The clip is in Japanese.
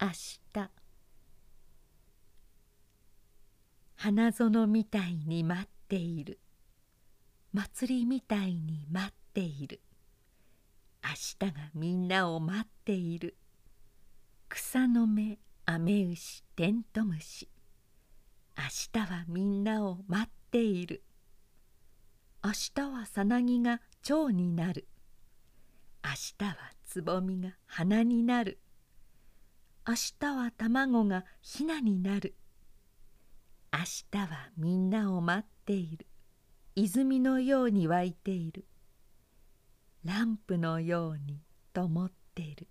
明日。花園みたいに待っている。祭りみたいに待っている。明日がみんなを待っている。草の芽雨牛テントウムシ。明日はみんなを待っている。明日はさなぎが蝶になる。明日はつぼみが花になる。明日は卵がひなになる。明日はみんなを待っている。泉のように湧いている。ランプのようにともっている。